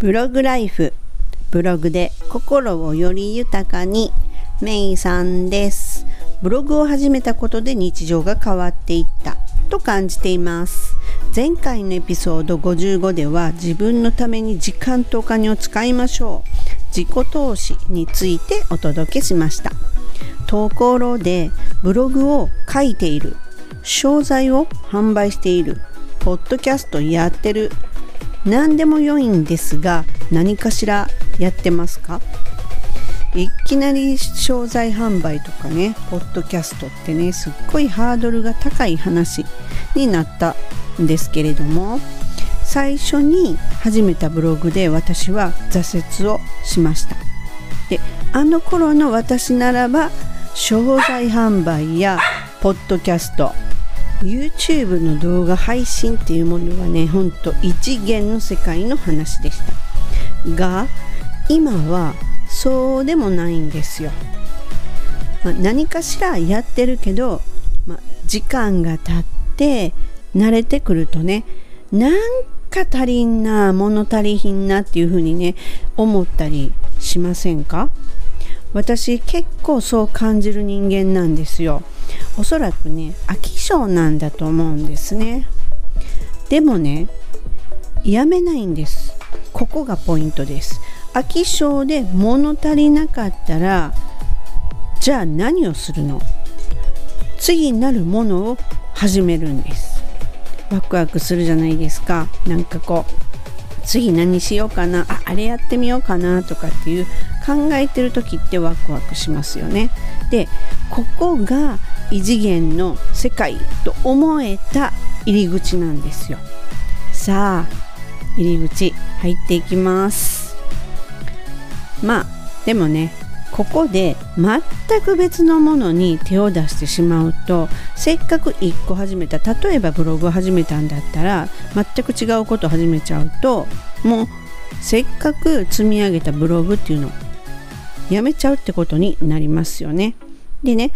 ブログライフ。ブログで心をより豊かに。メイさんです。ブログを始めたことで日常が変わっていった。と感じています。前回のエピソード55では自分のために時間とお金を使いましょう。自己投資についてお届けしました。ところでブログを書いている。商材を販売している。ポッドキャストやってる。何でも良いんですが何かしらやってますか？いきなり商材販売とかねポッドキャストってねすっごいハードルが高い話になったんですけれども最初に始めたブログで私は挫折をしました。であの頃の私ならば商材販売やポッドキャスト YouTube の動画配信っていうものはねほんと異次元の世界の話でした。が今はそうでもないんですよ、まあ、何かしらやってるけど、まあ、時間が経って慣れてくるとねなんか足りんな物足りひんなっていうふうにね思ったりしませんか？私結構そう感じる人間なんですよ。おそらくね飽き性なんだと思うんですね。でもねやめないんです。ここがポイントです。飽き性で物足りなかったらじゃあ何をするの？次なるものを始めるんです。ワクワクするじゃないですか。なんかこう次何しようかな？ああれやってみようかな？とかっていう考えてる時ってワクワクしますよね。でここが異次元の世界と思えた入り口なんですよさあ入り口入っていきますまあでもねここで全く別のものに手を出してしまうとせっかく1個始めた例えばブログを始めたんだったら全く違うことを始めちゃうともうせっかく積み上げたブログっていうのやめちゃうってことになりますよね。でね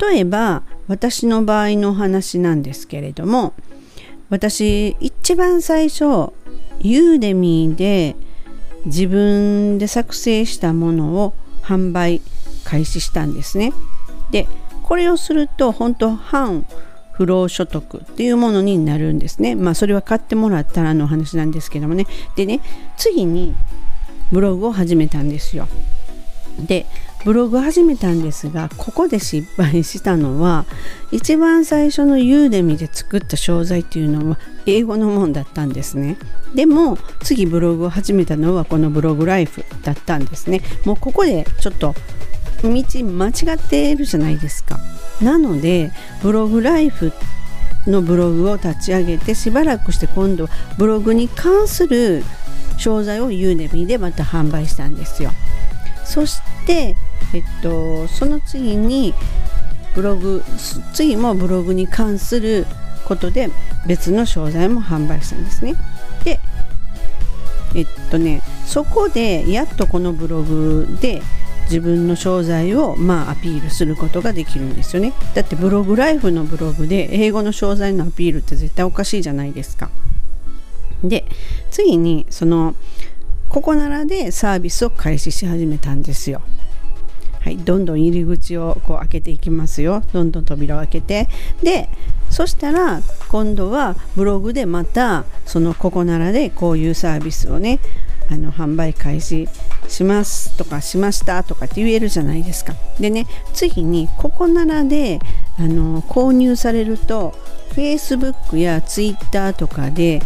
例えば私の場合の話なんですけれども私一番最初ユーデミーで自分で作成したものを販売開始したんですね。でこれをすると本当反不労所得っていうものになるんですね。まあそれは買ってもらったらの話なんですけどもね。でね次にブログを始めたんですよ。でブログ始めたんですがここで失敗したのは一番最初のユーデミで作った商材っていうのは英語のもんだったんですね。でも次ブログを始めたのはこのブログライフだったんですね。もうここでちょっと道間違っているじゃないですか。なのでブログライフのブログを立ち上げてしばらくして今度はブログに関する商材をユーデミでまた販売したんですよ。そしてえっと、その次にブログ次もブログに関することで別の商材も販売したんですね。でえっとねそこでやっとこのブログで自分の商材をまあアピールすることができるんですよねだってブログライフのブログで英語の商材のアピールって絶対おかしいじゃないですかで次にそのここならでサービスを開始し始めたんですよ。はい、どんどん入り口をこう開けていきますよ。どんどん扉を開けて。でそしたら今度はブログでまたそのここならでこういうサービスをねあの販売開始しますとかしましたとかって言えるじゃないですか。でね次にここならであの購入されると Facebook や Twitter とかで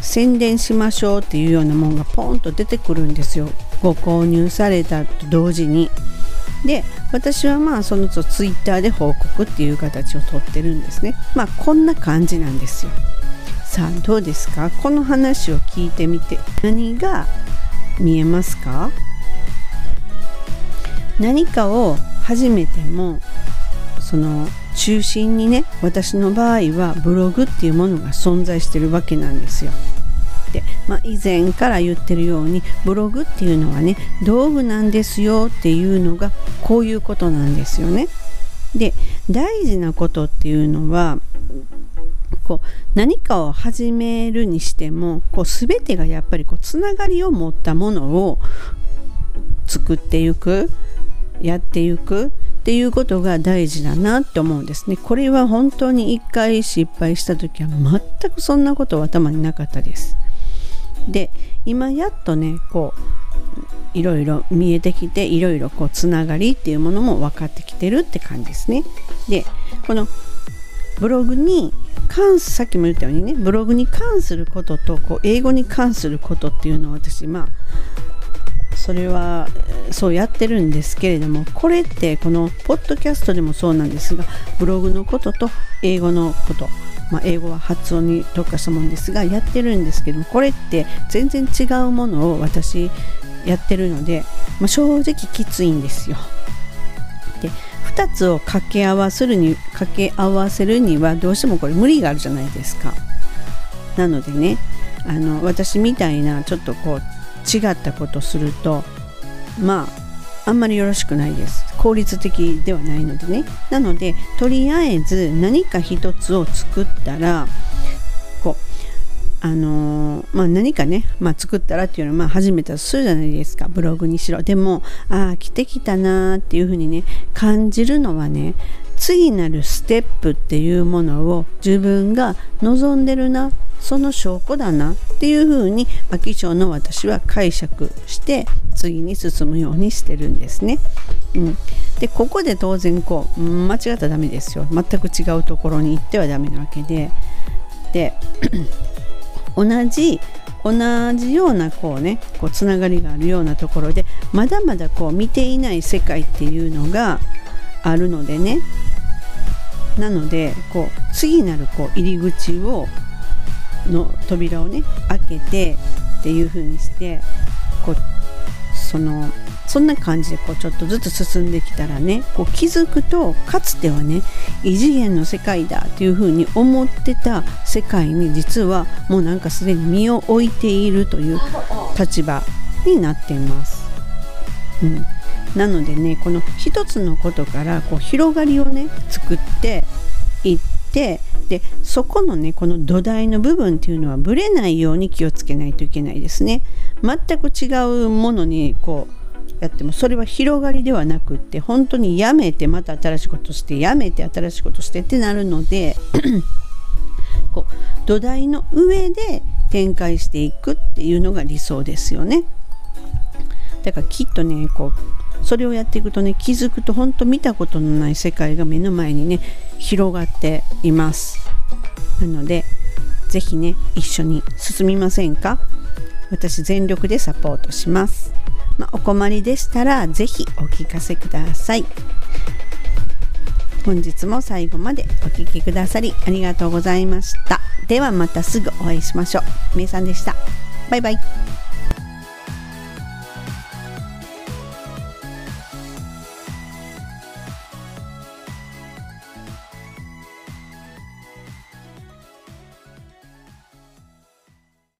宣伝しましょうっていうようなもんがポンと出てくるんですよ。ご購入されたと同時に。で私はまあそのとツイッターで報告っていう形をとってるんですね。まあこんな感じなんですよ。さあどうですか？この話を聞いてみて。何が見えますか？何かを始めてもその中心にね私の場合はブログっていうものが存在してるわけなんですよて、まあ、以前から言ってるようにブログっていうのはね道具なんですよっていうのがこういうことなんですよね。で大事なことっていうのはこう何かを始めるにしてもこう全てがやっぱりこうつながりを持ったものを作っていくやっていくっていうことが大事だなって思うんですね。これは本当に一回失敗した時は全くそんなことは頭になかったです。で今やっとねこういろいろ見えてきていろいろこうつながりっていうものも分かってきてるって感じですね。でこのブログに関さっきも言ったようにねブログに関することとこう英語に関することっていうのを私まあそれはそうやってるんですけれどもこれってこのポッドキャストでもそうなんですがブログのことと英語のこと、まあ、英語は発音に特化したものですがやってるんですけどもこれって全然違うものを私やってるので、まあ、正直きついんですよ。で2つを掛け合わせるに掛け合わせるにはどうしてもこれ無理があるじゃないですか。なのでねあの私みたいなちょっとこう違ったことするとまああんまりよろしくないです。効率的ではないのでね。なのでとりあえず何か一つを作ったらこうあのー、まあ、何かね、まあ、作ったらっていうのはまあ始めたとするじゃないですか。ブログにしろ。でもああ来てきたなーっていうふうにね感じるのはね次なるステップっていうものを自分が望んでるなその証拠だなっていうふうに飽き性の私は解釈して次に進むようにしてるんですね。うん、でここで当然こう間違ったらダメですよ。全く違うところに行ってはダメなわけで。で 同じ同じようなこうねこうつながりがあるようなところでまだまだこう見ていない世界っていうのがあるのでね。なのでこう次なるこう入り口をの扉をね開けてっていう風にしてこうそのそんな感じでこうちょっとずつ進んできたらねこう気づくとかつてはね異次元の世界だっていう風に思ってた世界に実はもうなんかすでに身を置いているという立場になっています。うん、なのでねこの一つのことからこう広がりをね作っていってでそこのねこの土台の部分っていうのはぶれないように気をつけないといけないですね。全く違うものにこうやってもそれは広がりではなくって本当にやめてまた新しいことしてやめて新しいことしてってなるので こう土台の上で展開していくっていうのが理想ですよね。だからきっとねこうそれをやっていくとね気づくと本当見たことのない世界が目の前にね広がっています。なので是非ね一緒に進みませんか？私全力でサポートします、まあ、お困りでしたら是非お聞かせください。本日も最後までお聴きくださりありがとうございました。ではまたすぐお会いしましょう。めいさんでした。バイバイ。